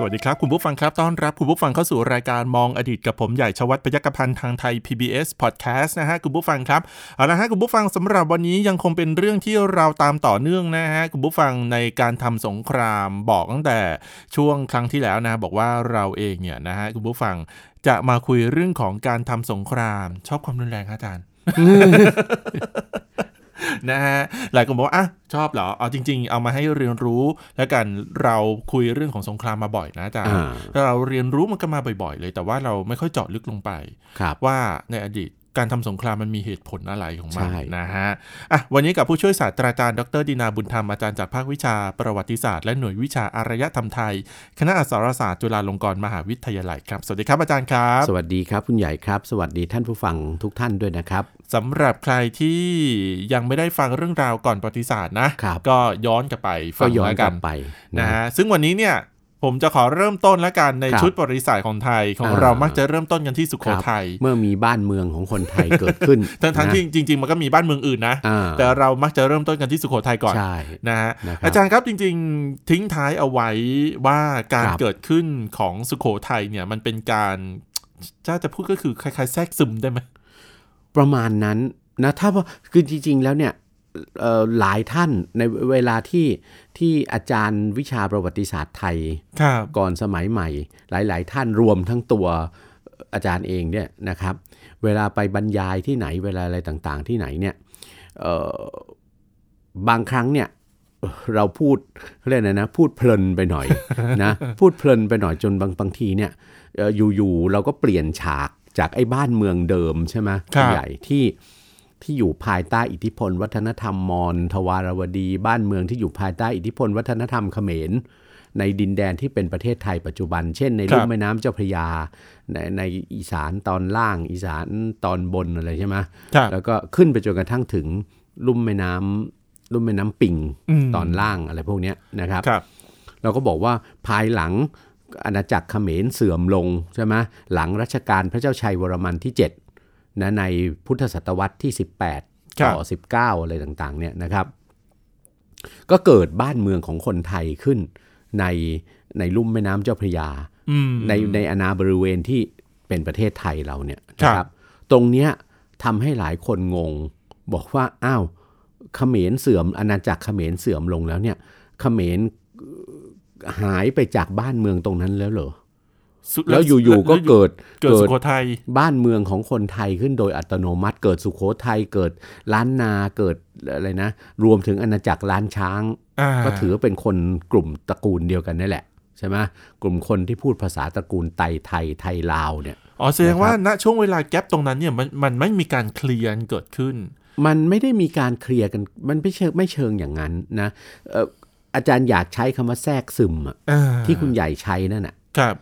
สวัสดีครับ คุณผู้ฟังครับต้อนรับคุณผู้ฟังเข้าสู่รายการมองอดีตกับผมใหญ่ชวัฒน์พยัคฆพันธ์ทางไทย PBS Podcast นะฮะคุณผู้ฟังครับเอาละฮะคุณผู้ฟังสำหรับวันนี้ยังคงเป็นเรื่องที่เราตามต่อเนื่องนะฮะคุณผู้ฟังในการทำสงครามบอกตั้งแต่ช่วงครั้งที่แล้วนะบอกว่าเราเองเนี่ยนะฮะคุณผู้ฟังจะมาคุยเรื่องของการทำสงคราม ชอบความรุนแรงครับอาจารย์ นะฮะหลายคนบอกว่าอะชอบเหรอเอาจริง ๆ เอามาให้เรียนรู้ แล้วกันเราคุยเรื่องของสงครามมาบ่อยนะอาจารย์อ่าเราเรียนรู้มันก็มาบ่อย ๆ เลย แต่ว่าเราไม่ค่อยเจาะลึกลงไปครับว่าในอดีต การทำสงครามมันมีเหตุผลอะไรของมันใช่นะฮะอะวันนี้กับผู้ช่วยศาสตราจารย์ดรดินาบุญธรรมอาจารย์จากภาควิชาประวัติศาสตร์และหน่วยวิชาอารยธรรมไทย คณะอักษรศาสตร์จุฬาลงกรณ์มหาวิทยาลัยครับ สวัสดีครับอาจารย์ครับ สวัสดีครับคุณใหญ่ครับ สวัสดีท่านผู้ฟังทุกท่านด้วยนะครับสำหรับใครที่ยังไม่ได้ฟังเรื่องราวก่อนประวัติศาสตร์นะครับก็ย้อนกลับไปฟัก็งย้อนแล้วกกัลันบไปนะฮะซึ่งวันนี้เนี่ย ผมจะขอเริ่มต้นแล้วกันในครับชุดประวัติศาสตร์ของไทยของอ่าเรามักจะเริ่มต้นกันที่สุโขครับทัยเมื่อมีบ้านเมืองของคนไทยเกิดขึ้น ทั้งทั้งนะที่จริง ๆ มันก็มีบ้านเมืองอื่นนะอ่าแต่เรามักจะเริ่มต้นกันที่สุโขทัยก่อนใช่นะฮะนะครับอาจารย์ครับจริง ๆ ทิ้งท้ายเอาไว้ว่าการครับเกิดขึ้นของสุโขทัยเนี่ยมันเป็นการถ้าจะพูดก็คือคล้ายๆแทรกซึมได้ไหมประมาณนั้นนะถ้าว่าคือจริง ๆ แล้วเนี่ยเอ่อ หลายท่านในเวลาที่ที่อาจารย์วิชาประวัติศาสตร์ไทยครับก่อนสมัยใหม่ หลาย ๆ ท่านรวมทั้งตัวอาจารย์เองเนี่ยนะครับ เวลาไปบรรยายที่ไหนเวลาอะไรต่างๆ ที่ไหนเนี่ยเอ่อบางครั้งเนี่ยเราพูดเขาเรียกอะไรนะพูดเพลินไปหน่อยนะพูดเพลินไปหน่อยจนบางบางทีเนี่ยเอ่ออยู่ๆเราก็เปลี่ยนฉากจากไอ้บ้านเมืองเดิมใช่ไหมครับใหญ่ที่ ที่อยู่ภายใต้อิทธิพล วัฒนธรรมมอญทวารวดี บ้านเมืองที่อยู่ภายใต้อิทธิพล วัฒนธรรมเขมร ในดินแดนที่เป็นประเทศไทยปัจจุบัน เช่นในครับลุ่มแม่น้ำเจ้าพระยาในในอีสานตอนล่าง อีสานตอนบนอะไรใช่ไหมครับแล้วก็ขึ้นไปจนกระทั่งถึงลุ่มแม่น้ำลุ่มแม่น้ำปิงอืมตอนล่างอะไรพวกเนี้ยนะครับครับเราก็บอกว่าภายหลังอาณาจักรเขมรเสื่อมลงใช่ไหมหลังรัชกาลพระเจ้าชัยวรมันที่ 7 นะในพุทธศตวรรษที่ 18 ต่อ 19 อะไรต่างๆเนี่ยนะครับ ก็เกิดบ้านเมืองของคนไทยขึ้นในในลุ่มแม่น้ำเจ้าพระยาอืมในในอาณาบริเวณที่เป็นประเทศไทยเราเนี่ยครันะบครับ ตรงเนี้ยทำให้หลายคนงง บอกว่าอ้าวเขมรเสื่อมอาณาจักรเขมรเสื่อมลงแล้วเนี่ยเขมรหายไปจากบ้านเมืองตรงนั้นแล้วเหรอสุ แล้วอยู่ๆก็เกิดเกิดสุโขทัยบ้านเมืองของคนไทยขึ้นโดยอัตโนมัติ เกิดสุขโขทัยเกิดล้านนาเกิดอะไรนะ รวมถึงอาณาจักรล้านช้างาก็ถือว่าเป็นคนกลุ่มตระกูลเดียวกันนี่แหละใช่ไหมกลุ่มคนที่พูดภาษาตระกูลไตไทยไทยลาวเนี่ยอ๋อแสดงว่าณช่วงเวลาแกลบตรงนั้นเนี่ยมันมันไม่มีการเคลียร์เกิดขึ้น มันไม่ได้มีการเคลียร์กันมันไม่เชิงไม่เชิงอย่างนั้นนะเอ่ออาจารย์อยากใช้คำว่าแทรกซึมอะอ่าที่คุณใหญ่ใช้นั่นน่ะครับ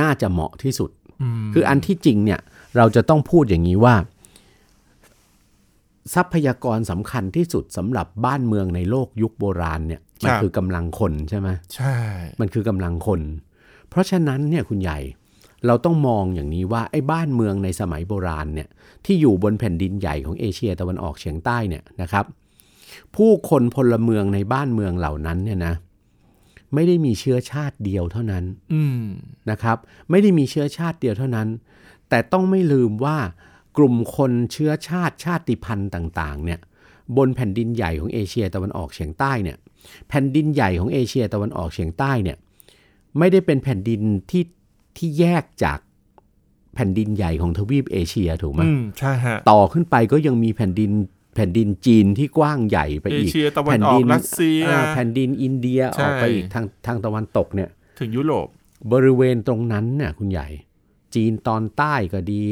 น่าจะเหมาะที่สุดมคืออันที่จริงเนี่ยเราจะต้องพูดอย่างนี้ว่า ทรัพยากรสำคัญที่สุดสำหรับบ้านเมืองในโลกยุคโบราณเนี่ยมันคือกำลังคนใช่ไหมใช่ มันคือกำลังคน เพราะฉะนั้นเนี่ยคุณใหญ่เราต้องมองอย่างนี้ว่าไอ้บ้านเมืองในสมัยโบราณเนี่ยที่อยู่บนแผ่นดินใหญ่ของเอเชียตะวันออกเฉียงใต้เนี่ยนะครับ ผู้คนพลเมืองในบ้านเมืองเหล่านั้นเนี่ยนะ ไม่ได้มีเชื้อชาติเดียวเท่านั้นอืมนะครับ ไม่ได้มีเชื้อชาติเดียวเท่านั้น แต่ต้องไม่ลืมว่ากลุ่มคนเชื้อชาติชาติพันธุ์ต่างๆ เนี่ย บนแผ่นดินใหญ่ของเอเชียตะวันออกเฉียงใต้เนี่ย แผ่นดินใหญ่ของเอเชียตะวันออกเฉียงใต้เนี่ย ไม่ได้เป็นแผ่นดินที่ที่แยกจากแผ่นดินใหญ่ของทวีปเอเชียถูกไหมอืมใช่ฮะต่อขึ้นไปก็ยังมีแผ่นดิน แผ่นดินจีนที่กว้างใหญ่ไปเออีกเชียตะวันแผ่นออดิกรัสเซียอ่าแผ่นดินอินเดียใช่ออกไปอีกทางทางตะวันตกเนี่ยถึงยุโรปบริเวณตรงนั้นเนี่ยคุณใหญ่ จีนตอนใต้ก็ดี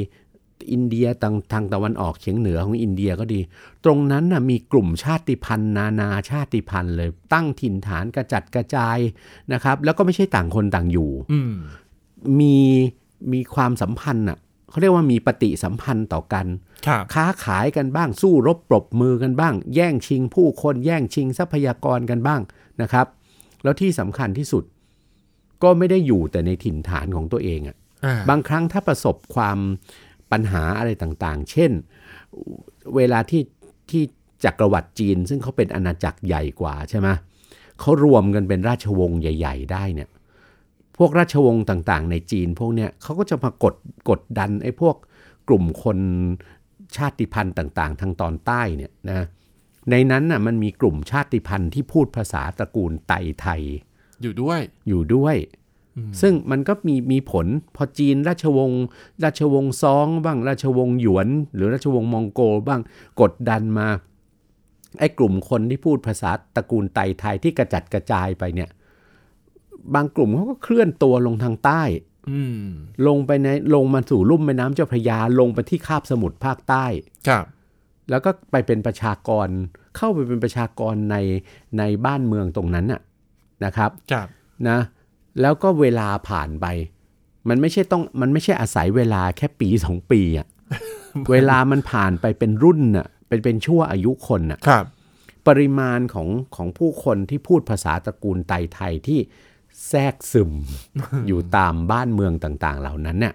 อินเดียทางทางตะวันออกเฉียงเหนือของอินเดียก็ดี ตรงนั้นน่ะมีกลุ่มชาติพันธุ์ นานาชาติพันธุ์เลย ตั้งถิ่นฐานกระจัดกระจายนะครับ แล้วก็ไม่ใช่ต่างคนต่างอยู่อืมมีมีความสัมพันธ์อะ เขาเรียกว่ามีปฏิสัมพันธ์ต่อกันครับค้าขายกันบ้าง สู้รบปรบมือกันบ้าง แย่งชิงผู้คนแย่งชิงทรัพยากรกันบ้างนะครับ แล้วที่สำคัญที่สุด ก็ไม่ได้อยู่แต่ในถิ่นฐานของตัวเองอะอ่าบางครั้งถ้าประสบความปัญหาอะไรต่างๆ เช่น เวลาที่ที่จักรวรรดิจีน ซึ่งเขาเป็นอาณาจักรใหญ่กว่าใช่ไหมเขารวมกันเป็นราชวงศ์ใหญ่ ๆ ได้เนี่ย พวกราชวงศ์ต่างๆ ในจีนพวกเนี้ยเขาก็จะมากดกดดันไอ้พวกกลุ่มคนชาติพันธุ์ต่างๆ ทางตอนใต้เนี่ยนะในนั้นน่ะมันมีกลุ่มชาติพันธุ์ที่พูดภาษาตระกูลไตไทย อยู่ด้วยอยู่ด้วย ซึ่งมันก็มีมีผลพอจีนราชวงศ์ราชวงศ์ซองบ้างราชวงศ์หยวน หรือราชวงศ์มองโกลบ้างกดดันมาไอ้กลุ่มคนที่พูดภาษาตระกูลไตไทยที่กระจัดกระจายไปเนี่ย บางกลุ่มเขาก็เคลื่อนตัวลงทางใต้อืมลงไปในลงมาสู่ลุ่มแม่น้ำเจ้าพระยาลงไปที่คาบสมุทรภาคใต้ครับ แล้วก็ไปเป็นประชากรเข้าไปเป็นประชากรในในบ้านเมืองตรงนั้นน่ะนะครับครับนะ แล้วก็เวลาผ่านไป มันไม่ใช่ต้องมันไม่ใช่อาศัยเวลาแค่ปีสองปีอะเวลามันผ่านไปเป็นรุ่นน่ะเป็นเป็นชั่วอายุคนน่ะครับ ปริมาณของของผู้คนที่พูดภาษาตระกูลไตไทยที่ แทรกซึมอยู่ตามบ้านเมืองต่าง ๆ เหล่านั้นเนี่ย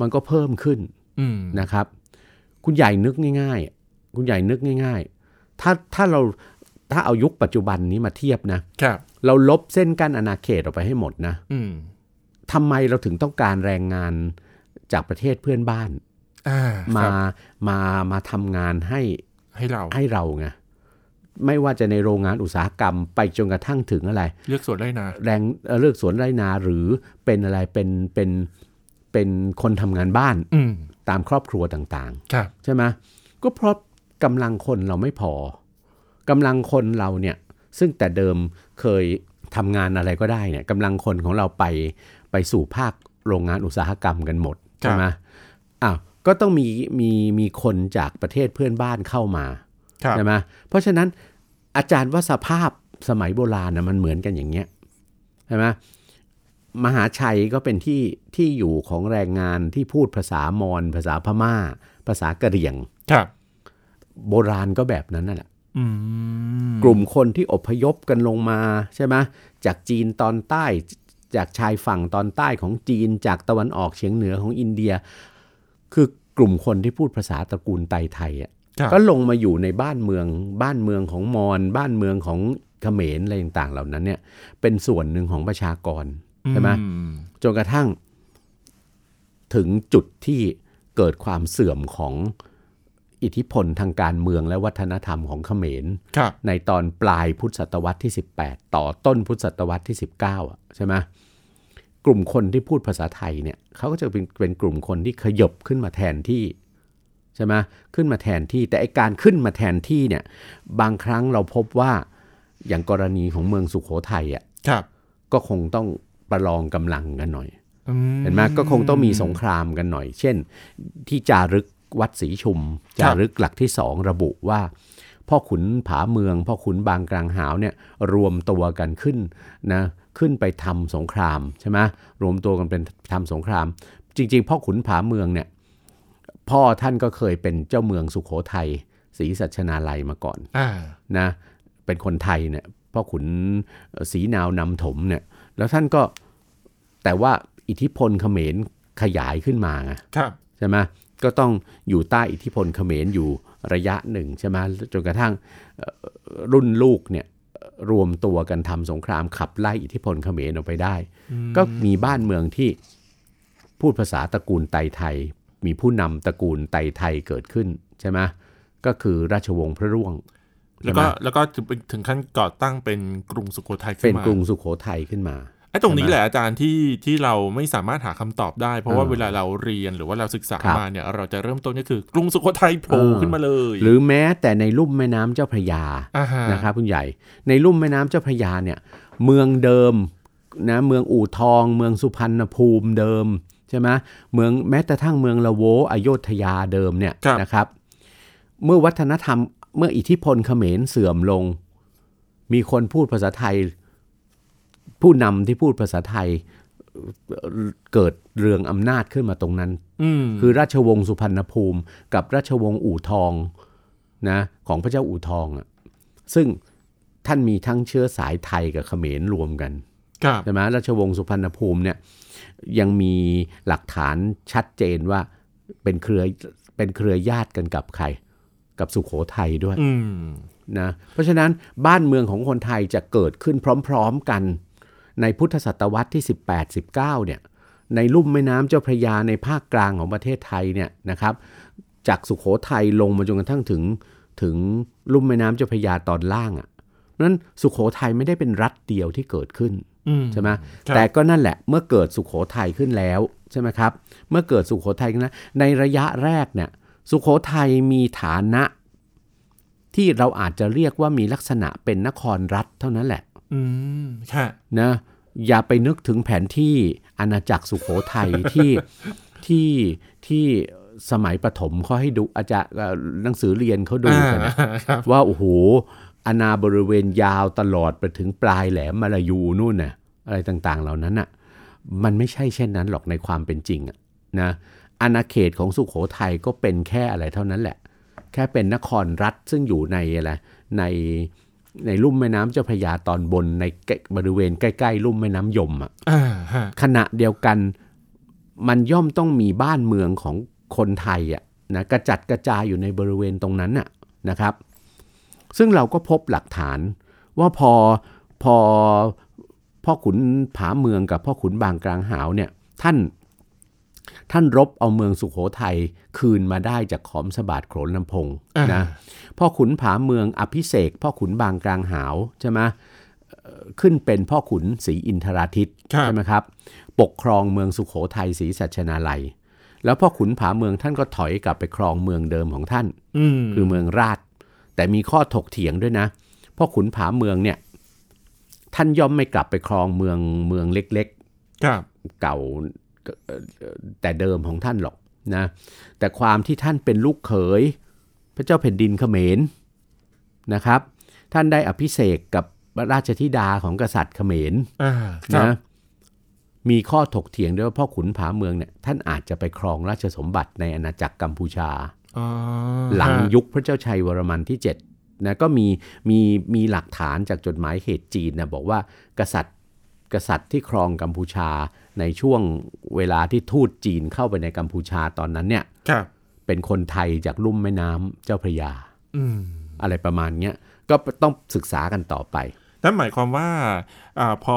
มันก็เพิ่มขึ้นอืมนะครับ คุณใหญ่นึกง่าย ๆ คุณใหญ่นึกง่าย ๆ ถ้าถ้าเราถ้าเอายุคปัจจุบันนี้มาเทียบนะครับ เราลบเส้นกั้นอาณาเขตออกไปให้หมดนะอืมทำไมเราถึงต้องการแรงงานจากประเทศเพื่อนบ้านอ่ามาครับมามาทำงานให้ให้เราให้เราไง ไม่ว่าจะในโรงงานอุตสาหกรรม ไปจนกระทั่งถึงอะไร เลือกสวนได้นาแรงเอ่อเลือกสวนไรนาหรือเป็นอะไรเป็นเป็นเป็นคนทำงานบ้านอืมตามครอบครัวต่างครับๆใช่ไหมก็เพราะกำลังคนเราไม่พอกำลังคนเราเนี่ย ซึ่งแต่เดิมเคยทำงานอะไรก็ได้เนี่ยกำลังคนของเราไปไปสู่ภาคโรงงานอุตสาหกรรมกันหมดใช่ไหมอ้าวก็ต้องมีมีมีคนจากประเทศเพื่อนบ้านเข้ามาครับ ใช่ไหมเพราะฉะนั้นอาจารย์ว่าสภาพสมัยโบราณนะมันเหมือนกันอย่างเงี้ยใช่ไหมมหาชัยก็เป็นที่ที่อยู่ของแรงงานที่พูดภาษามอญภาษาพม่า ภาษากะเหรี่ยง ครับ โบราณก็แบบนั้นนั่นแหละอืมกลุ่มคนที่อพยพกันลงมาใช่ไหมจากจีนตอนใต้ จากชายฝั่งตอนใต้ของจีนจากตะวันออกเฉียงเหนือของอินเดีย คือกลุ่มคนที่พูดภาษาตระกูลไตไทยอะครับ ก็ลงมาอยู่ในบ้านเมือง บ้านเมืองของมอญบ้านเมืองของเขมรอะไรต่างๆ เหล่านั้นเนี่ย เป็นส่วนหนึ่งของประชากรใช่ไหมอืจนกระทั่ง ถึงจุดที่เกิดความเสื่อมของอิทธิพลทางการเมืองและวัฒนธรรมของเขมรครับในตอนปลายพุทธศตวรรษที่ 18 ต่อต้นพุทธศตวรรษที่ 19อะใช่ไหมกลุ่มคนที่พูดภาษาไทยเนี่ยเขาก็จะเป็นเป็นกลุ่มคนที่ขยบขึ้นมาแทนที่ใช่ไหมขึ้นมาแทนที่แต่ไอการขึ้นมาแทนที่เนี่ย บางครั้งเราพบว่าอย่างกรณีของเมืองสุขโขทัยอะครับก็คงต้องประลองกำลังกันหน่อยอืเห็นไหมก็คงต้องมีสงครามกันหน่อย เช่น ที่จารึกวัดศรีชุม จารึกหลักที่สองระบุว่า พ่อขุนผาเมือง พ่อขุนบางกลางหาวเนี่ยรวมตัวกันขึ้นนะขึ้นไปทำสงครามใช่ไหมรวมตัวกันเป็นทำสงคราม จริง ๆ พ่อขุนผาเมืองเนี่ย พ่อท่านก็เคยเป็นเจ้าเมืองสุขโขทัยศรีสัชนาลัยมาก่อนอ่านะเป็นคนไทยเนี่ยพ่อขุนศรีนาวนำถมเนี่ยแล้วท่านก็แต่ว่าอิทธิพลเขมรขยายขึ้นมาไงครับใช่ไหมก็ต้องอยู่ใต้อิทธิพลเขมรอยู่ระยะหนึ่งใช่ไหมจนกระทั่งเอ่อรุ่นลูกเนี่ยรวมตัวกันทำสงครามขับไล่อิทธิพลเขมรออกไปได้ ก็มีบ้านเมืองที่พูดภาษาตระกูลไตไทย มีผู้นำตระกูลไตไทยเกิดขึ้นใช่ไหมก็คือราชวงศ์พระร่วง แล้วก็ใช่ไหมแล้วก็ถึงขั้นก่อตั้งเป็นกรุงสุโขทัยขึ้เป็นนมากรุงสุขโขทัยขึ้นมาไอ้ตรงนี้ใช่ไหมแหละอาจารย์ที่ที่เราไม่สามารถหาคำตอบได้ เพราะว่าเออเวลาเราเรียนหรือว่าเราศึกษาครับมาเนี่ยเราจะเริ่มต้นก็คือกรุงสุโขทัยโผล่เออขึ้นมาเลย หรือแม้แต่ในลุ่มแม่น้ำเจ้าพระยาอ่าฮะนะครับคุณใหญ่ในลุ่มแม่น้ำเจ้าพระยาเนี่ยเมืองเดิมนะเมืองอู่ทอง เมืองสุพรรณภูมิเดิม ใช่ไหมเมืองแม้แต่ทั้งเมืองละโวอโยธยาเดิมเนี่ยนะครับ เมื่อวัฒนธรรมเมื่ออิทธิพลเขมรเสื่อมลง มีคนพูดภาษาไทย ผู้นำที่พูดภาษาไทยเกิดเรืองอำนาจขึ้นมาตรงนั้นอืมคือราชวงศ์สุพรรณภูมิ กับราชวงศ์อู่ทองนะของพระเจ้าอู่ทองอะซึ่งท่านมีทั้งเชื้อสายไทยกับเขมรรวมกันครับใช่ไหมราชวงศ์สุพรรณภูมิเนี่ย ยังมีหลักฐานชัดเจนว่าเป็นเครือเป็นเครือญาติกันกับใคร กับสุขโขทัยด้วยอืมนะเพราะฉะนั้นบ้านเมืองของคนไทยจะเกิดขึ้นพร้อม ๆกัน ในพุทธศตวรรษที่ 18 19 เนี่ย ในลุ่มแม่น้ำเจ้าพระยาในภาคกลางของประเทศไทยเนี่ยนะครับ จากสุขโขทัยลงมาจนกระทั่งถึงถึงลุ่มแม่น้ำเจ้าพระยาตอนล่างอะ่ะเพราะฉะนั้นสุขโขทัยไม่ได้เป็นรัฐเดียวที่เกิดขึ้นอืม ใช่ไหมครับแต่ก็นั่นแหละเมื่อเกิดสุขโขทัยขึ้นแล้วใช่ไหมครับ เมื่อเกิดสุขโขทัยขึ้นแล้วในระยะแรกเนี่ยสุขโขทัยมีฐานะ ที่เราอาจจะเรียกว่ามีลักษณะเป็นนครรัฐเท่านั้นแหละ อืมค่ะนะอย่าไปนึกถึงแผนที่อาณาจักรสุขโขทัยที่ที่ที่สมัยประถมเขาให้ดูอาจารย์เอ่อหนังสือเรียนเขาดูกันนะอ่าครับว่าโอ้โห อาณาบริเวณยาวตลอดไปถึงปลายแหลมมาลายูนู่นน่ะอะไรต่างๆ เหล่านั้นน่ะมันไม่ใช่เช่นนั้นหรอกในความเป็นจริงอะนะอาณาเขตของสุขโขทัยก็เป็นแค่อะไรเท่านั้นแหละ แค่เป็นนครรัฐซึ่งอยู่ในอะไรในในลุ่มแม่น้ำเจ้าพระยาตอนบนในใกล้บริเวณใกล้ๆลุ่มแม่น้ำยมอะอ่าฮะขณะเดียวกันมันย่อมต้องมีบ้านเมืองของคนไทยอะนะกระจัดกระจายอยู่ในบริเวณตรงนั้นน่ะนะครับ ซึ่งเราก็พบหลักฐานว่าพอพอพ่อขุนผาเมืองกับพ่อขุนบางกลางหาวเนี่ยท่านท่านรบเอาเมืองสุขโขทัยคืนมาได้จากขอมสบาดโขนลำพงอ่านะพ่อขุนผาเมืองอภิเษกพ่อขุนบางกลางหาวใช่ไหมเอ่อขึ้นเป็นพ่อขุนศรีอินทราทิตครับใช่ไหมครับ ปกครองเมืองสุขโขทัยศรีสัชนาลัย แล้วพ่อขุนผาเมืองท่านก็ถอยกลับไปครองเมืองเดิมของท่านอืมคือเมืองราช แต่มีข้อถกเถียงด้วยนะพ่อขุนผาเมืองเนี่ยท่านย่อมไม่กลับไปครองเมืองเมืองเล็กครับๆเก่าเอ่อเอ่อแต่เดิมของท่านหรอกนะแต่ความที่ท่านเป็นลูกเขย พระเจ้าแผ่นดินเขมรนะครับ ท่านได้อภิเษกกับราชธิดาของกษัตริย์เขมรอ่าครับนะมีข้อถกเถียงด้วยว่าพ่อขุนผาเมืองเนี่ยท่านอาจจะไปครองราชสมบัติในอาณาจักรกัมพูชาอ๋อ หลังฮะยุคพระเจ้าชัยวรมันที่7นะก็มีมีมีหลักฐานจากจดหมายเหตุจีนนะบอกว่ากษัตริย์กษัตริย์ที่ครองกัมพูชาในช่วงเวลาที่ทูตจีนเข้าไปในกัมพูชาตอนนั้นเนี่ยครับเป็นคนไทยจากลุ่มแม่น้ำเจ้าพระยาอืมอะไรประมาณเนี้ยก็ต้องศึกษากันต่อไปนั่นหมายความว่าอ่าพอ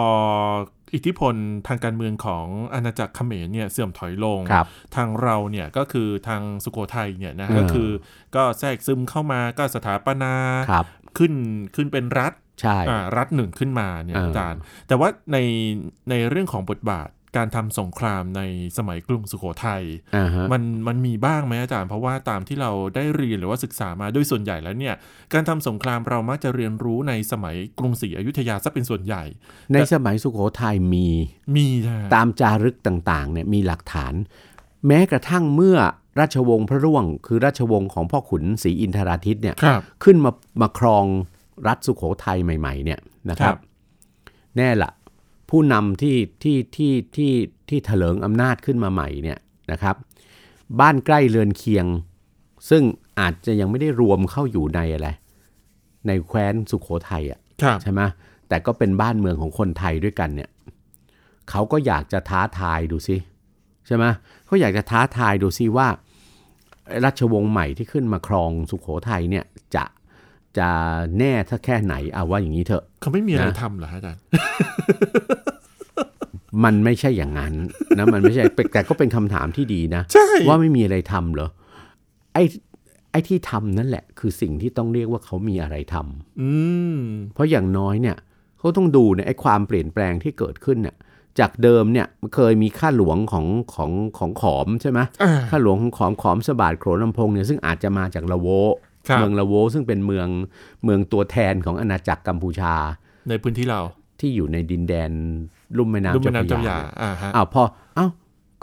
อิทธิพลทางการเมืองของอาณาจักรเขมรเนี่ยเสื่อมถอยลงครับทางเราเนี่ยก็คือทางสุโขทัยเนี่ยนะเออก็คือก็แทรกซึมเข้ามาก็สถาปนาครับขึ้นขึ้นเป็นรัฐใช่อ่ารัฐหนึ่งขึ้นมาเนี่ยเออออาจารย์ แต่ว่าในในเรื่องของบทบาท การทำสงครามในสมัยกรุงสุโขทัยอ่าฮะมันมันมีบ้างไหมอาจารย์ เพราะว่าตามที่เราได้เรียนหรือว่าศึกษามาโดยส่วนใหญ่แล้วเนี่ย การทำสงครามเรามักจะเรียนรู้ในสมัยกรุงศรีอยุธยาซะเป็นส่วนใหญ่ ในสมัยสุโขทัยมี มีนะตามจารึกต่างๆเนี่ยมีหลักฐาน แม้กระทั่งเมื่อราชวงศ์พระร่วง คือราชวงศ์ของพ่อขุนศรีอินทราทิตเนี่ยครับขึ้นมามาครองรัฐสุโขทัยใหม่ ๆ เนี่ยนะครัครับบแน่ละ ผู้นำที่ที่ที่ที่ที่เถลิงอำนาจขึ้นมาใหม่เนี่ยนะครับ บ้านใกล้เรือนเคียง ซึ่งอาจจะยังไม่ได้รวมเข้าอยู่ในอะไร ในแคว้นสุโขทัยอะครับใช่ไหมแต่ก็เป็นบ้านเมืองของคนไทยด้วยกันเนี่ยเขาก็อยากจะท้าทายดูสิใช่ไหมเขาอยากจะท้าทายดูสิว่า ราชวงศ์ใหม่ที่ขึ้นมาครองสุขโขทัยเนี่ยจะ จะแน่ถ้าแค่ไหนเอาว่าอย่างนี้เถอะเขาไม่มีอะไรนะทำเหรอฮะอาจารย์มันไม่ใช่อย่างนั้นนะมันไม่ใช่แต่ก็เป็นคำถามที่ดีนะใช่ว่าไม่มีอะไรทำเหรอไอ้ไอ้ที่ทำนั่นแหละ คือสิ่งที่ต้องเรียกว่าเขามีอะไรทำอืมเพราะอย่างน้อยเนี่ยเขาต้องดูเนี่ยไอ้ความเปลี่ยนแปลงที่เกิดขึ้นเนี่ยจากเดิมเนี่ยเคยมีข้าหลวงของของของขอมใช่ไหมอ่าข้าหลวงของขอมขอมสบาดโขนลำพงเนี่ยซึ่งอาจจะมาจากละโวครับ เมืองละโวซึ่งเป็นเมืองเมืองตัวแทนของอาณาจักรกัมพูชา ในพื้นที่เราที่อยู่ในดินแดนลุ่มแม่น้ำลุ่มเจ้าแม่พน้ำเจ้าระหยายาอ่าฮะอ้าวพอเอ้า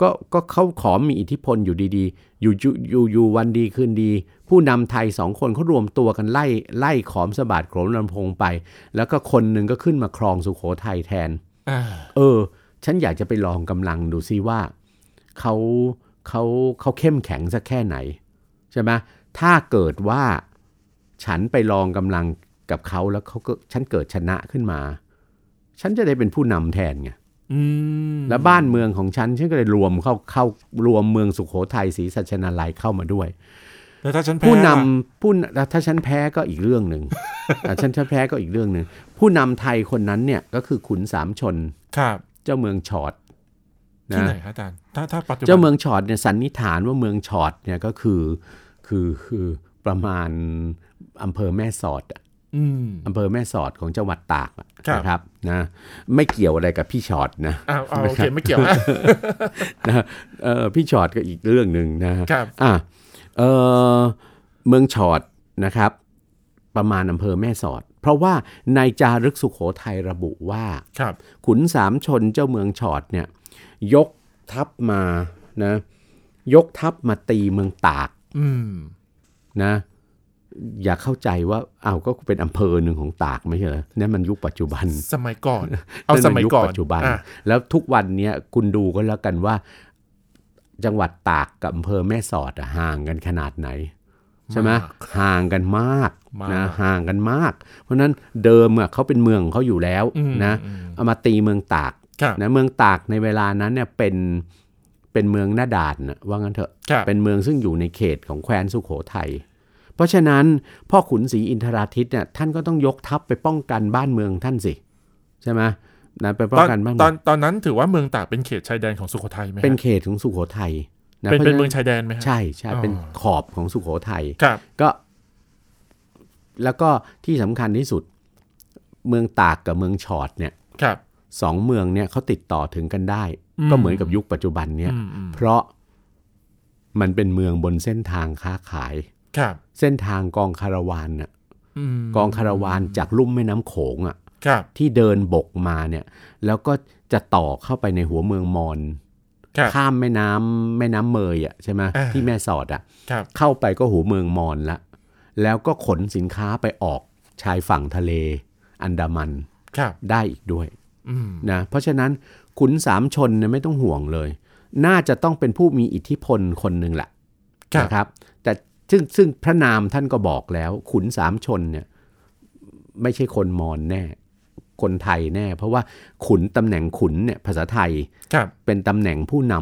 ก็ก็เขาขอมีอิทธิพลอยู่ดีๆ อยู่อยู่อยู่อยู่วันดีคืนดี ผู้นำไทยสองคนเขารวมตัวกันไล่ไล่ขอมสบาดโขนลำพงไป แล้วก็คนหนึ่งก็ขึ้นมาครองสุโขทัยแทนอ่าเออ ฉันอยากจะไปลองกำลังดูซิว่าเขาเขาเขาเข้มแข็งสักแค่ไหน ใช่ไหม ถ้าเกิดว่าฉันไปลองกำลังกับเขาแล้วเขาก็ฉันเกิดชนะขึ้นมา ฉันจะได้เป็นผู้นำแทนไงอืมแล้วบ้านเมืองของฉันฉันก็เลยรวมเข้าเข้ารวมเมืองสุขโขทัยศรีสัชนาลัยเข้ามาด้วยแล้วถ้าฉันแพ้ผู้นำล่ะผู้แล้วถ้าฉันแพ้ก็อีกเรื่องหนึ่งอะฉันฉันแพ้ก็อีกเรื่องหนึ่งผู้นำไทยคนนั้นเนี่ยก็คือขุนสามชนครับ เจ้าเมืองชอดที่นะไหนครับอาจารย์ถ้าถ้าปัจจุบันเจ้าเมืองชอดเนี่ยสันนิษฐานว่าเมืองชอดเนี่ยก็คือ คือคือประมาณอำเภอแม่สอดอะอืมอำเภอแม่สอดของจังหวัดตากอะครับนะครับนะไม่เกี่ยวอะไรกับพี่ชอดนะอ้าวอ้าวโอเคไม่เกี่ยวนะนะเออพี่ชอดก็อีกเรื่องหนึ่งนะครับอะเออเมืองชอดนะครับ ประมาณอำเภอแม่สอด เพราะว่าในจารึกสุขโขทัยระบุว่าครับขุนสามชนเจ้าเมืองชอดเนี่ยยกทัพมานะยกทัพมาตีเมืองตาก อืมนะ อย่าเข้าใจว่าอ้าวก็เป็นอำเภอหนึ่งของตากไม่ใช่เหรอนั่นมันยุคปัจจุบัน สมัยก่อน เอาสมัยก่อนปัจจุบันอะแล้วทุกวันเนี้ยคุณดูก็แล้วกันว่า จังหวัดตากกับอำเภอแม่สอดอะห่างกันขนาดไหนใช่ไหมมากห่างกันมากมากนะห่างกันมาก เพราะฉะนั้นเดิมอะเขาเป็นเมืองของเขาอยู่แล้วอืมนะอืมเอามาตีเมืองตากครับนะเมืองตากในเวลานั้นเนี่ยเป็น เป็นเมืองหน้าด่านน่ะว่างั้นเถอะครับเป็นเมืองซึ่งอยู่ในเขตของแคว้นสุโขทัย เพราะฉะนั้นพ่อขุนศรีอินทราทิตเนี่ยท่านก็ต้องยกทัพไปป้องกันบ้านเมืองท่านสิ ใช่ไหมนะไปป้อตองนกันบ้านตเมืออนงตอนนั้นถือว่าเมืองตากเป็นเขตชายแดนของสุโขทัยไหมฮะเป็นเขตของสุโขทัยะเป็นพราะเป็นฉะเมืองชายแดนไหมฮะใช่ใช่อ๋อเป็นขอบของสุโขทัยครับก็ แล้วก็ที่สำคัญที่สุด เมืองตากกับเมืองชอดเนี่ยครับสองเมืองเนี่ยเขาติดต่อถึงกันได้อืม ก็เหมือนกับยุคปัจจุบันเนี่ยอืมอืมเพราะมันเป็นเมืองบนเส้นทางค้าขายครับ เส้นทางกองคาราวานน่ะมกองคาราวานจากลุ่มแม่น้ำโขงอะครับที่เดินบกมาเนี่ย แล้วก็จะต่อเข้าไปในหัวเมืองมอญครับข้ามแม่น้ำแม่น้ำเมยอะใช่ไหมอ่าที่แม่สอดอะครับเข้าไปก็หัวเมืองมอญละแล้วก็ขนสินค้าไปออกชายฝั่งทะเล อันดามันครับได้อีกด้วยอืมนะเพราะฉะนั้น ขุนสามชนเนี่ยไม่ต้องห่วงเลย น่าจะต้องเป็นผู้มีอิทธิพลคนหนึ่งแหละครับนะครับ แต่ซึ่งซึ่งพระนามท่านก็บอกแล้ว ขุนสามชนเนี่ยไม่ใช่คนมอญแน่ คนไทยแน่ เพราะว่าขุนตำแหน่งขุนเนี่ยภาษาไทยครับเป็นตำแหน่งผู้น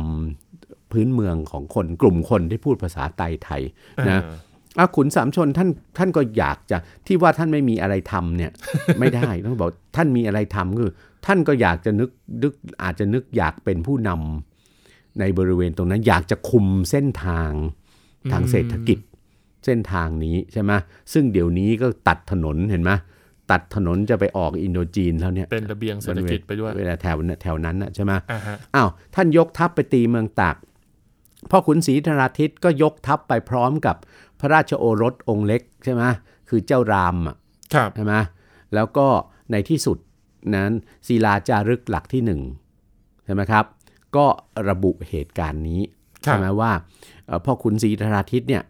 ำพื้นเมืองของคนกลุ่มคนที่พูดภาษาไตไทยนะเอออะขุนสามชนท่านท่านก็อยากจะที่ว่าท่านไม่มีอะไรทำเนี่ย ไม่ได้ต้องบอกท่านมีอะไรทำคือ ท่านก็อยากจะนึกนึกอาจจะนึกอยากเป็นผู้นำในบริเวณตรงนั้น อยากจะคุมเส้นทางทางเศรษฐกิจเส้นทางนี้ใช่ไหมซึ่งเดี๋ยวนี้ก็ตัดถนนเห็นไหมตัดถนนจะไปออกอินโดจีนแล้วเนี่ยเป็นระเบียงเศรษฐกิจไปด้วยเวลาแถวแถวนั้นน่ะใช่ไหมอ่าฮะอ้าวท่านยกทัพไปตีเมืองตากพ่อขุนศรีธราทิตก็ยกทัพไปพร้อมกับพระราชโอรสองค์เล็กใช่ไหมคือเจ้ารามอะครับใช่ไหมแล้วก็ในที่สุด นั้นศิลาจารึกหลักที่หนึ่งใช่ไหมครับ ก็ระบุเหตุการณ์นี้ครับใช่ไหมว่าเอ่อพ่อขุนศรีธราทิตเนี่ย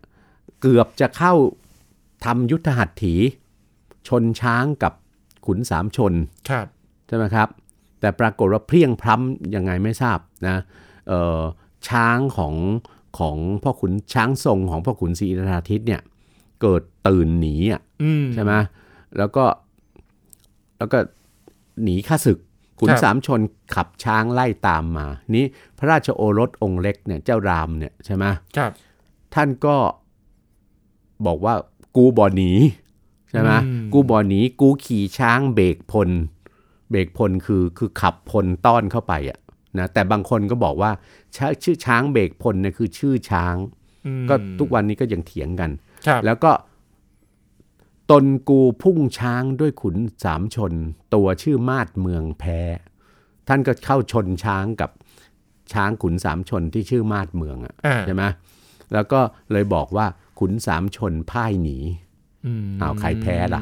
เกือบจะเข้าทำยุทธหัตถี ชนช้างกับขุนสามชนครับใช่ไหมครับ แต่ปรากฏว่าเพลียงพล้ำยังไงไม่ทราบนะเอ่อช้างของของพ่อขุนช้างทรงของพ่อขุนศรีอินทราทิตเนี่ยเกิดตื่นหนีอะอืมใช่ไหมแล้วก็แล้วก็ หนีข้าศึก ขุนครับสามชนขับช้างไล่ตามมา นี้พระราชโอรสองค์เล็กเนี่ยเจ้ารามเนี่ยใช่ไหมครับ ท่านก็บอกว่ากูบ่หนีใช่ไหมอืมกูบ่หนีกูขี่ช้างเบรกพล เบรกพลคือคือขับพลต้อนเข้าไปอะนะแต่บางคนก็บอกว่าช้าชื่อช้างเบรกพลเนี่ยคือชื่อช้างอืมก็ทุกวันนี้ก็ยังเถียงกันครับแล้วก็ ตนกูพุ่งช้างด้วยขุนสามชน ตัวชื่อมาดเมืองแพ้ ท่านก็เข้าชนช้างกับช้างขุนสามชนที่ชื่อมาดเมืองอะอ่าใช่ไหมแล้วก็เลยบอกว่าขุนสามชนพ่ายหนีมอ้าวใครแพ้ล่ะ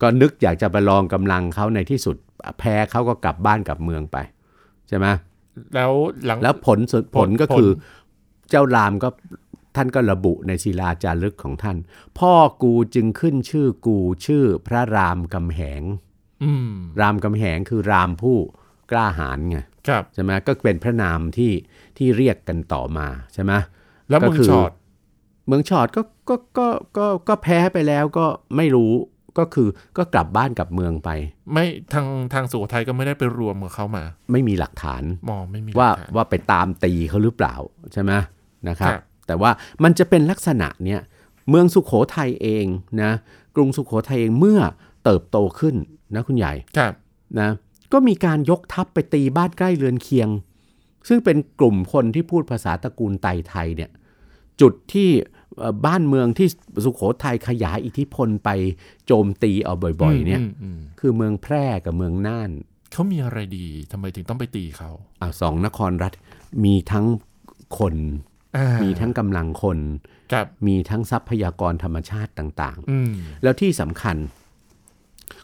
ก็นึกอยากจะไปลองกำลังเขาในที่สุด แพ้เขาก็กลับบ้านกลับเมืองไป ใช่ไหมแล้วหลังแล้วผลสุดผผลลก็ผลคือ เจ้ารามก็ ท่านก็ระบุในศิลาจารึกของท่าน พ่อกูจึงขึ้นชื่อกูชื่อพระรามกำแหงอืมรามกำแหงคือรามผู้กล้าหาญไงครับใช่ไหมก็เป็นพระนามที่ที่เรียกกันต่อมาใช่ไหมแล้วก็เมืองคือชอดเมืองชอดก็ก็ก็ก็ก็แพ้ไปแล้วก็ไม่รู้ก็คือก็กลับบ้านกลับเมืองไป ไม่ทางทางสุโขทัยก็ไม่ได้ไปรวมกับเขามา ไม่มีหลักฐานมองไม่มีว่าหลักฐนว่าไปตามตีเขาหรือเปล่าใช่ไหมนะครับครับ แต่ว่ามันจะเป็นลักษณะเนี้ยเมืองสุขโขทัยเองนะกรุงสุขโขทัยเองเมื่อเติบโตขึ้นนะคุณใหญ่ครับนะก็มีการยกทัพไปตีบ้านใกล้เรือนเคียง ซึ่งเป็นกลุ่มคนที่พูดภาษาตระกูลไตไทยเนี่ยจุดที่เอ่อบ้านเมืองที่สุขโขทัยขยายอิทธิพลไปโจมตีเอาบ่อย ๆ เนี่ยมอืมคือเมืองแพร่กับเมืองน่านเขามีอะไรดีทำไมถึงต้องไปตีเขาอะสองนครรัฐมีทั้งคนอ่า มีทั้งกำลังคนครับมีทั้งทรัพยากรธรรมชาติต่างอืมๆแล้วที่สำคัญ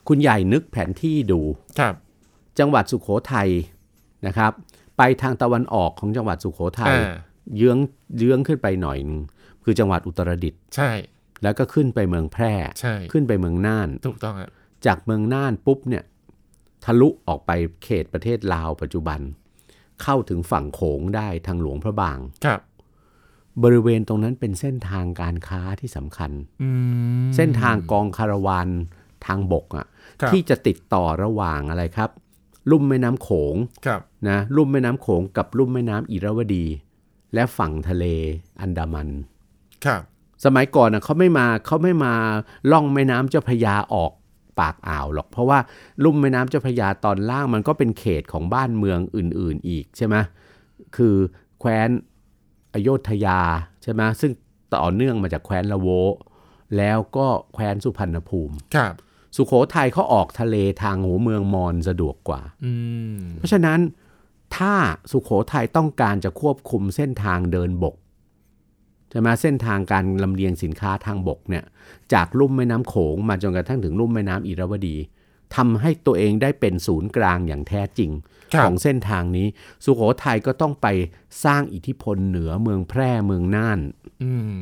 คุณใหญ่นึกแผนที่ดูครับจังหวัดสุขโขทัยนะครับ ไปทางตะวันออกของจังหวัดสุขโขทัยอ่าเยื้องเยื้องขึ้นไปหน่อยนึงคือจังหวัดอุตรดิตถ์ใช่ แล้วก็ขึ้นไปเมืองแพร่ใช่ขึ้นไปเมืองน่านถูกต้องฮะจากเมืองน่านปุ๊บเนี่ย ทะลุออกไปเขตประเทศลาวปัจจุบัน เข้าถึงฝั่งโขงได้ทางหลวงพระบางครับ บริเวณตรงนั้นเป็นเส้นทางการค้าที่สำคัญอืมเส้นทางกองคาราวานทางบกอะครับที่จะติดต่อระหว่างอะไรครับ ลุ่มแม่น้ำโขงครับนะลุ่มแม่น้ำโขงกับลุ่มแม่น้ำอิระวดี และฝั่งทะเลอันดามันครับสมัยก่อนนะเขาไม่มาเขาไม่มาล่องแม่น้ำเจ้าพระยาออกปากอ่าวหรอก เพราะว่าลุ่มแม่น้ำเจ้าพระยาตอนล่างมันก็เป็นเขตของบ้านเมืองอื่น ๆ อีกใช่ไหมคือแคว้น อโยธยาใช่ไหมซึ่งต่อเนื่องมาจากแคว้นละโว แล้วก็แคว้นสุพรรณภูมิ ครับ สุขโขทัยเขาออกทะเลทางหัวเมืองมอญสะดวกกว่า อืม เพราะฉะนั้นถ้าสุขโขทัยต้องการจะควบคุมเส้นทางเดินบกใช่ไหมเส้นทางการลำเลียงสินค้าทางบกเนี่ยจากลุ่มแม่น้ำโขงมาจนกระทั่งถึงลุ่มแม่น้ำอิระวดี ทำให้ตัวเองได้เป็นศูนย์กลางอย่างแท้จริงครับของเส้นทางนี้ สุโขทัยก็ต้องไปสร้างอิทธิพลเหนือเมืองแพร่เมืองน่านอืม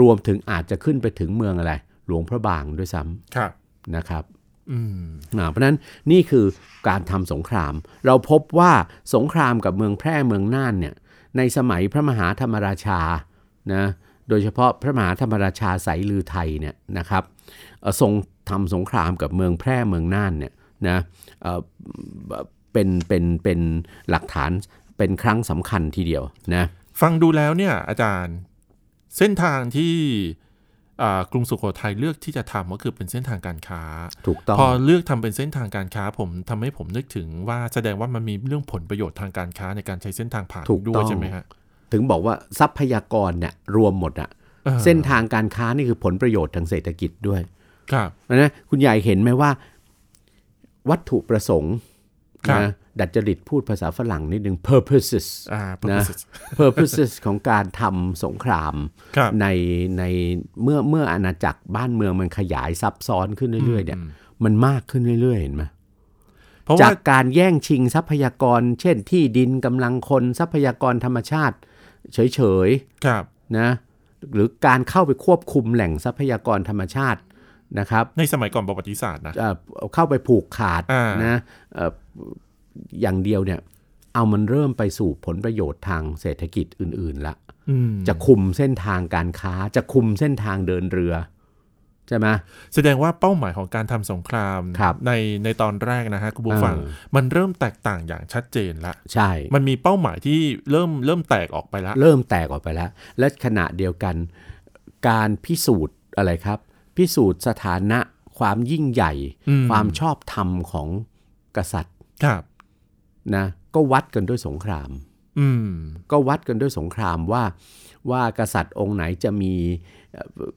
รวมถึงอาจจะขึ้นไปถึงเมืองอะไร หลวงพระบางด้วยซ้ครับำนะครับอืมอ่าเพราะฉะนั้นนี่คือการทำสงคราม เราพบว่าสงครามกับเมืองแพร่เมืองน่านเนี่ย ในสมัยพระมหาธรรมราชานะโดยเฉพาะพระมหาธรรมราชาสายลือไทยเนี่ยนะครับเอ่อทรง ทำสงครามกับเมืองแพร่เมืองน่านเนี่ยนะเอ่อเป็นเป็นเป็นหลักฐานเป็นครั้งสำคัญทีเดียวนะฟังดูแล้วเนี่ยอาจารย์เส้นทางที่อ่ากรุงสุโขทัยเลือกที่จะทำก็คือเป็นเส้นทางการค้า ถูกต้อง พอเลือกทำเป็นเส้นทางการค้า ผมทำให้ผมนึกถึงว่าแสดงว่ามันมีเรื่องผลประโยชน์ทางการค้าในการใช้เส้นทางผ่านถูกด้วต้ยองใช่ไหมฮะถึงบอกว่าทรัพยากรเนี่ยรวมหมดอะออเส้นทางการค้านี่คือผลประโยชน์ทางเศรษฐกิจด้วย ครับนะคุณใหญ่เห็นไหมว่า วัตถุประสงค์ครับนะดัดจริตพูดภาษาฝรั่งนิดนึง purposes อ่านะ purposes purposes ของการทำสงครามครับในในเมื่อเมื่ออาณาจักรบ้านเมืองมันขยายซับซ้อนขึ้นเรื่อยๆเนี่ยอืมมันมากขึ้นเรื่อยๆเห็นไหมเพราะจาว่ากการแย่งชิงทรัพยากร เช่นที่ดินกำลังคนทรัพยากรธรรมชาติ เฉยๆครับนะหรือการเข้าไปควบคุมแหล่งทรัพยากรธรรมชาติ นะครับในสมัยก่อนประวัติศาสตร์นะเอ่อเข้าไปผูกขาดอ่านนะเอ่ออย่างเดียวเนี่ยเอามันเริ่มไปสู่ผลประโยชน์ทางเศรษฐกิจอื่นๆละอืมจะคุมเส้นทางการค้าจะคุมเส้นทางเดินเรือใช่ไหมแสดงว่าเป้าหมายของการทำสงครามครับในในตอนแรกนะฮะคุณผู้ฟังเออมันเริ่มแตกต่างอย่างชัดเจนละใช่ มันมีเป้าหมายที่เริ่มเริ่มแตกออกไปละเริ่มแตกออกไปแล้ว และขณะเดียวกันการพิสูจน์อะไรครับ พิสูจน์สถานะความยิ่งใหญ่อืมความชอบธรรมของกษัตริย์ครับนะก็วัดกันด้วยสงครามอืมก็วัดกันด้วยสงครามว่าว่ากษัตริย์องค์ไหนจะมีเอ่อ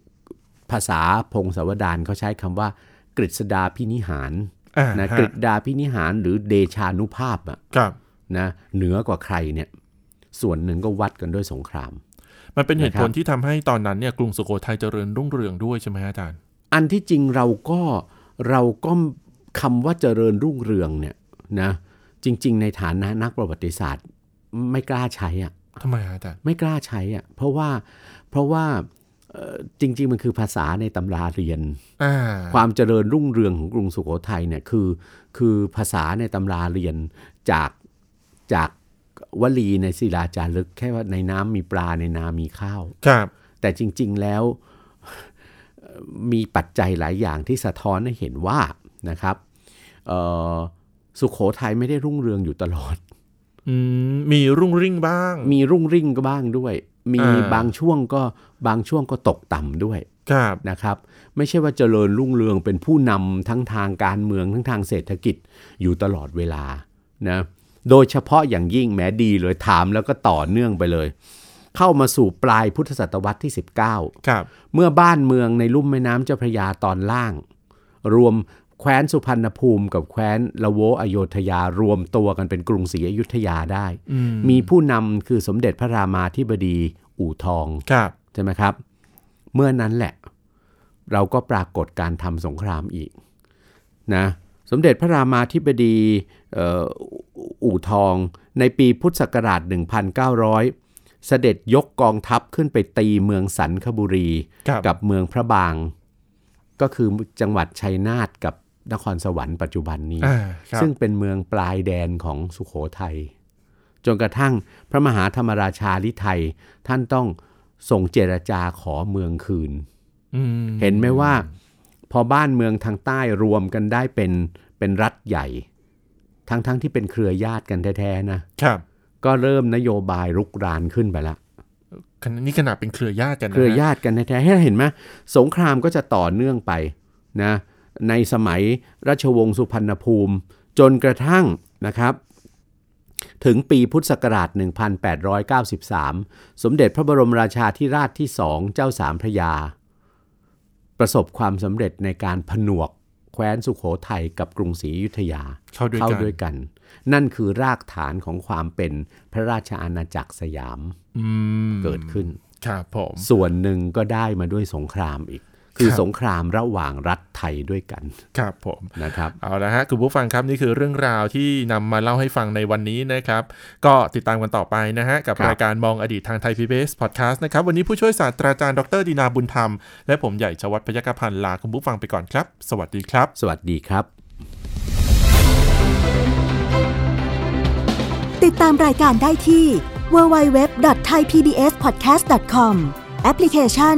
ภาษาพงศาวดารเขาใช้คำว่ากฤษดาพินิหารอ่านะฮะกฤษดาพินิหารหรือเดชานุภาพอะครับนะเหนือกว่าใครเนี่ย ส่วนหนึ่งก็วัดกันด้วยสงคราม มันเป็นเหตุผลนะครับที่ทำให้ตอนนั้นเนี่ยกรุงสุโขทัยเจริญรุ่งเรืองด้วยใช่ไหมฮะอาจารย์ อันที่จริงเราก็เราก็คำว่าเจริญรุ่งเรืองเนี่ยนะจริง ๆ ในฐานะนักประวัติศาสตร์ไม่กล้าใช้อะทำไมฮะอาจารย์ไม่กล้าใช้อะเพราะว่าเพราะว่าเอ่อจริง ๆ มันคือภาษาในตำราเรียนอ่าความเจริญรุ่งเรืองของกรุงสุโขทัยเนี่ยคือคือภาษาในตำราเรียนจากจาก วลีในศิลาจารึก แค่ว่าในน้ำมีปลาในนามีข้าว ครับ แต่จริง ๆแล้วเอ่อมีปัจจัยหลายอย่างที่สะท้อนให้เห็นว่านะครับเอ่อสุขโขทัยไม่ได้รุ่งเรืองอยู่ตลอดอืมมีรุ่งริ่งบ้าง มีรุ่งริ่งก็บ้างด้วย มีอ่าบางช่วงก็บางช่วงก็ตกต่ำด้วยครับนะครับ ไม่ใช่ว่าเจริญรุ่งเรืองเป็นผู้นำทั้งทางการเมืองทั้งทางเศรษฐกิจอยู่ตลอดเวลานะ โดยเฉพาะอย่างยิ่งแม้ดีเลยถามแล้วก็ต่อเนื่องไปเลย เข้ามาสู่ปลายพุทธศตวรรษที่ 19 ครับ เมื่อบ้านเมืองในลุ่มแม่น้ำเจ้าพระยาตอนล่าง รวมแคว้นสุพรรณภูมิกับแคว้นละโวอโยธยารวมตัวกันเป็นกรุงศรีอยุธยาได้อืมมีผู้นำคือสมเด็จพระรามาธิบดีอู่ทองครับใช่ไหมครับ เมื่อนั้นแหละ เราก็ปรากฏการทำสงครามอีกนะสมเด็จพระรามาธิบดีเอ่ออู่ทอง ในปีพุทธศักราช 1900 เสด็จยกกองทัพขึ้นไปตีเมืองสันคบุรีครับกับเมืองพระบาง ก็คือจังหวัดชัยนาทกับนครสวรรค์ปัจจุบันนี้อ่าครับซึ่งเป็นเมืองปลายแดนของสุขโขทัยจนกระทั่งพระมหาธรรมราชาลิไทยท่านต้องส่งเจรจาขอเมืองคืนอืมเห็นไหมว่า พอบ้านเมืองทางใต้รวมกันได้เป็นเป็นรัฐใหญ่ ทั้งๆทที่เป็นเครือญาติกันแท้ๆนะครับ ก็เริ่มนโยบายรุกรานขึ้นไปละขณะนี่ขนาดเป็นเครือญาติกันนะเครือฮะญาติกันแท้ๆให้เห็นไหมสงครามก็จะต่อเนื่องไปนะในสมัยราชวงศ์สุพรรณภูมิ จนกระทั่งนะครับ ถึงปีพุทธศักราช 1893 สมเด็จพระบรมราชาธิราชที่สองเจ้าสามพระยา ประสบความสำเร็จในการผนวก แคว้นสุขโขทัยกับกรุงศรีอยุธยาเข้าด้วยเข้ากันด้วยกัน นั่นคือรากฐานของความเป็นพระราชอาณาจักรสยามอืมเกิดขึ้นครับผมส่วนหนึ่งก็ได้มาด้วยสงครามอีก คือครับสงครามระหว่างรัฐไทยด้วยกัน ครับผมนะครับเอาละฮะคุณผู้ฟังครับนี่คือเรื่องราวที่นำมาเล่าให้ฟังในวันนี้นะครับ ก็ติดตามกันต่อไปนะฮะกับครับรายการมองอดีตทางไทยพีบีเอสพอดแคสต์นะครับ วันนี้ผู้ช่วยศาสตราจารย์ดรดีนาบุญธรรม และผมใหญ่ชวัฒน์พยัคฆพันธ์ลาคุณผู้ฟังไปก่อนครับ สวัสดีครับ สวัสดีครับ ติดตามรายการได้ที่ www.thaipbspodcast.com แอปพลิเคชัน